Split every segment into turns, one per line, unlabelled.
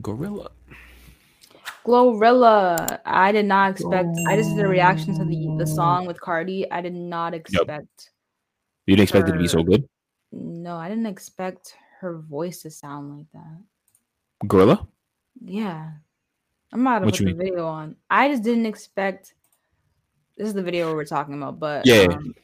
Gorilla.
Glorilla. I did not expect. I just did a reaction to the the song with Cardi. I did not expect.
You didn't expect it to be so good.
No, I didn't expect her voice to sound like that.
Gorilla.
Yeah, I'm to put the
mean?
video on. I just didn't expect. This is the video we're talking about, but
Yeah.
um,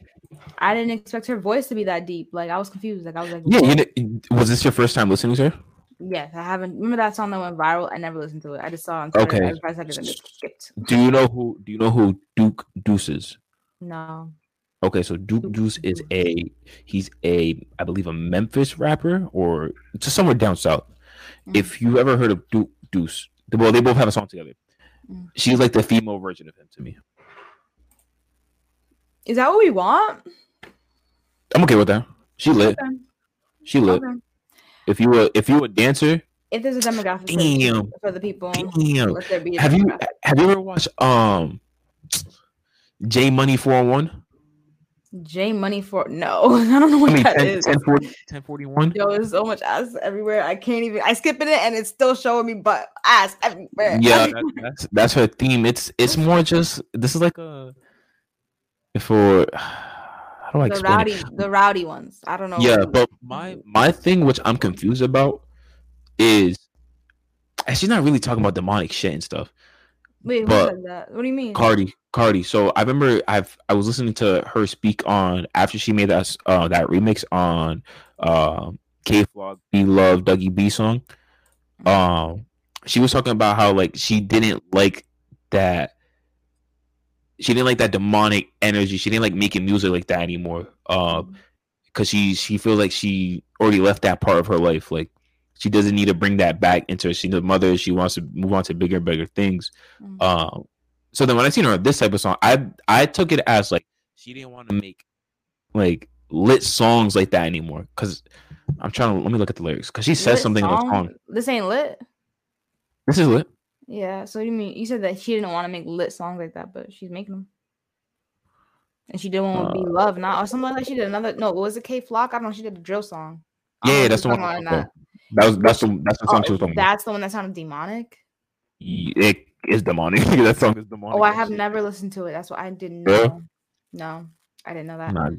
I didn't expect her voice to be that deep. Like I was confused. Like I was like,
Yeah. You didn't- was this your first time listening to her?
Yes, I haven't. Remember that song that went viral? I never listened to it. I just saw it on Twitter
Okay.
five seconds and just skipped.
Do you know who? Do you know who Duke Deuce is?
No.
Okay, so Duke
Duke
Deuce is a he's a I believe a Memphis rapper or just somewhere down south.
Mm.
If you ever heard of Duke Deuce, well, they both have a song together.
Mm.
She's like the female version of him to me.
Is that what we want?
I'm okay with that. She lit.
Okay.
She lit.
okay.
If you were if you were a dancer,
If there's a demographic for-
damn,
for the people,
damn.
let there be
Have you have you ever watched um J Money 401?
J Money for no, I don't know what
I mean
that
10,
is.
1040 1041?
Yo, there's so much ass everywhere. I can't even. I skipping it and it's still showing me butt ass everywhere.
Yeah, that, that's that's her theme. It's it's more just this is like a for do I
the
explain it?
rowdy, the rowdy ones. I don't know.
Yeah, but my my thing, which I'm confused about, is and she's not really talking about demonic shit and stuff.
wait, who said that? What do you mean?
Cardi, Cardi. So I remember I've I was listening to her speak on after she made that uh that remix on um Kay Flock Be Love Dougie B song. Um, she was talking about how like she didn't like that. She didn't like that demonic energy. She didn't like making music like that anymore. Um, because she she feels like she already left that part of her life. Like she doesn't need to bring that back into her. She's a mother. She wants to move on to bigger and bigger things.
Mhm.
Um, so then when I seen her this type of song, I I took it as like she didn't want to make like lit songs like that anymore. Cause I'm trying to let me look at the lyrics. Cause she says
Lit
something in the song.
This ain't lit.
This is lit.
Yeah. So you mean you said that she didn't want to make lit songs like that, but she's making them. And she did one with
Uh,
Be Love, not or something like that. She did another. No, it was it Kay Flock? I don't know. She did a drill song.
Yeah,
know
that's the one.
talking about
okay.
or
That was that's the that's the song
Oh,
she was talking about.
that's the one that sounded demonic.
It is demonic. that song is demonic.
Oh, I have never listened to it. That's what I didn't
Yeah?
know. No, I didn't know that.
Nah,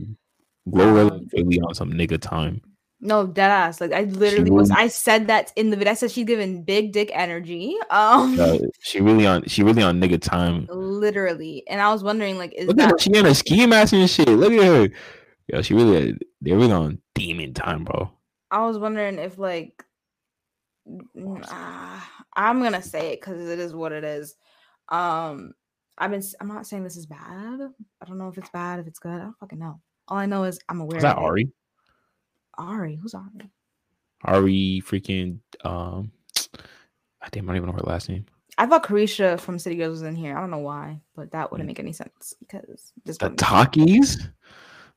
Glorilla
Um,
really on some nigga time.
No, dead ass. Like I literally was. I said that in the video. I said she's giving big dick energy. Um,
Uh, she really on she really on nigga time.
literally. And I was wondering, like, is
Look
that
She in a ski mask and shit. Look at her. Yo, she really they're really on demon time, bro.
I was wondering if like ah, I'm gonna say it because it is what it is. Um, I've been. I'm not saying this is bad. I don't know if it's bad, if it's good. I don't fucking know. All I know is I'm aware.
Is that
of it.
Ari?
Who's Ari?
Ari freaking um I think I don't even know her last name.
I thought Caresha from City Girls was in here. I don't know why, but that wouldn't make any sense because this
The Takis?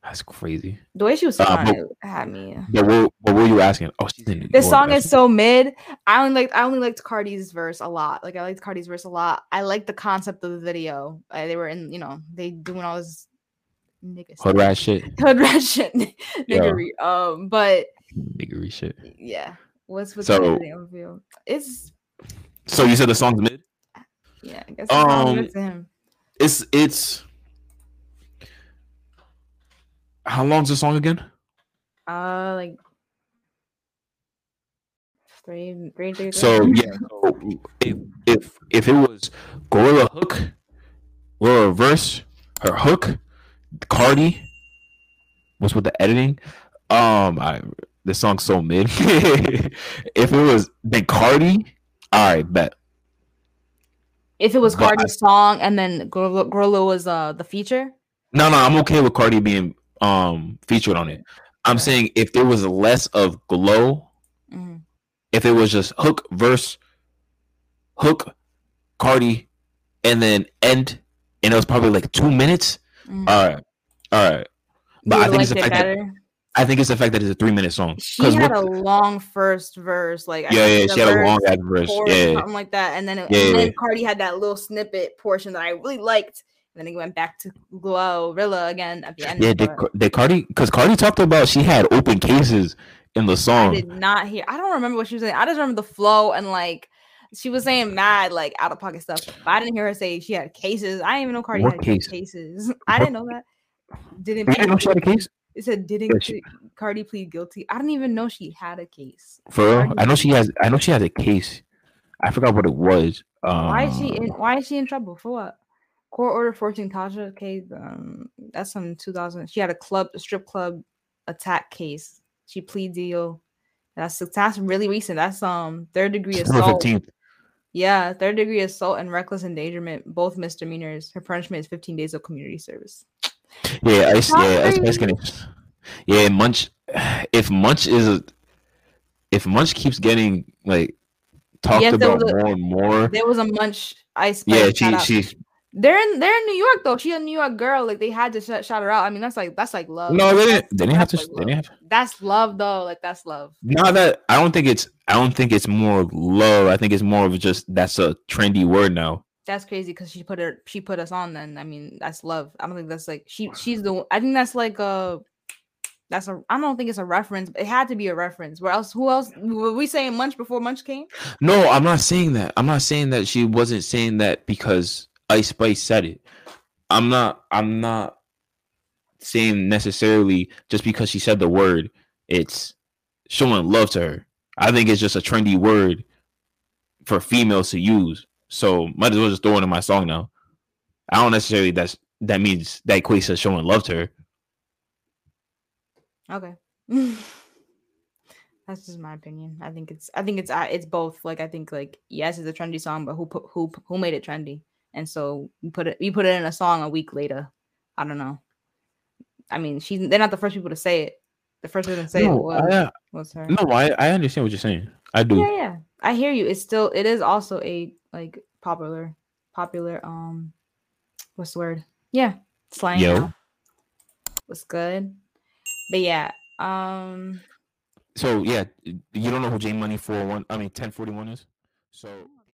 That's crazy.
the way she was
Uh, but-
it had me.
Yeah, what, what were you asking? Oh, she's in New
This song is so mid. I only liked I only liked Cardi's verse a lot. Like I liked Cardi's verse a lot. I liked the concept of the video. Uh, they were in, you know, they doing all this nigga
hood rat shit.
hood rat shit,
Yeah.
niggery. Um, but
Niggery shit.
yeah, what's what's
So-
the feel? It's
So you said the song's mid?
yeah, I guess
Um,
good to him.
It's it's how long's the song again?
Uh, like three, three, three.
So yeah, so if if if it was Gorilla Hook, Gorilla Verse, her hook, Cardi, what's with the editing? Um, I this song's so mid. if it was then Cardi, all right, bet.
if it was
but I-
Cardi's song and then Gorilla, Gorilla was uh the feature.
No, no, I'm okay with Cardi being um featured on it. I'm saying if there was less of glow,
Mhm.
if it was just hook verse, hook, Cardi, and then end, and it was probably like two minutes.
Mhm.
All right, all right. But
You
I think it's
liked
the
it
fact that. I think it's the fact that it's a three minute song.
She
'Cause
had
what-
a long first verse, like
yeah,
think
yeah, she had a long
verse,
ass verse. Yeah,
something like that, and then it,
Yeah,
and then
yeah.
Cardi had that little snippet portion that I really liked. And then it went back to Glorilla again at the end.
yeah. Did, did Cardi? Because Cardi talked about she had open cases in the
I
song.
did not hear. I don't remember what she was saying. I just remember the flow and like she was saying mad like out of pocket stuff. But I didn't hear her say she had cases. I didn't even know Cardi
What
had
case?
cases. I didn't know that. Didn't
You didn't know she had a case
it said didn't
Yeah, she-
Cardi plead guilty? I didn't even know she had a case.
for real.
Cardi
I know she has. I know she has a case. I forgot what it was. Um,
Why is she in why is she in trouble? For what? Court order forcing Tasha case. Um that's some 2000. She had a club, a strip club attack case. She plead deal. That's that's really recent. That's um third degree
September
assault.
fifteenth?
Yeah, third degree assault and reckless endangerment, both misdemeanors. Her punishment is 15 days of community service.
Yeah, Ice.
Not
Yeah, Ice
very-
Spice getting. Yeah, Munch. If Munch is a, if Munch keeps getting like talked
Yes,
about
a-
more and more.
There was a munch ice.
Yeah, she she.
They're in they're in New York though. She a New York girl. Like they had to sh- shout her out. I mean, that's like that's like love.
No, they didn't. They didn't have to.
that's
They didn't
love.
have.
That's love though. Like that's love.
Not that I don't think it's. I don't think it's more love. I think it's more of just that's a trendy word now.
That's crazy because she put her she put us on. Then I mean that's love. I don't think that's like she she's the. I think that's like a. That's a. I don't think it's a reference. But it had to be a reference. Where else? Who else? Were we saying Munch before Munch came?
No, I'm not saying that. I'm not saying that she wasn't saying that because Ice Spice said it. I'm not. I'm not saying necessarily just because she said the word. It's showing love to her. I think it's just a trendy word for females to use. So might as well just throw it in my song now. I don't necessarily that's that means that equates to showing love to her.
Okay. That's just my opinion. I think it's I think it's it's both. Like I think like yes, it's a trendy song, but who who who made it trendy? And so we put it we put it in a song a week later. I don't know. I mean, she's they're not the first people to say it. The first person to say it
No,
was,
I,
was her.
no, I, I understand what you're saying. I do.
Yeah, yeah. I hear you. It's still it is also a like popular popular um what's the word? Yeah, slang.
Yo.
now. What's good? But yeah, um
So yeah, you don't know who J Money 401 I mean 1041 is? So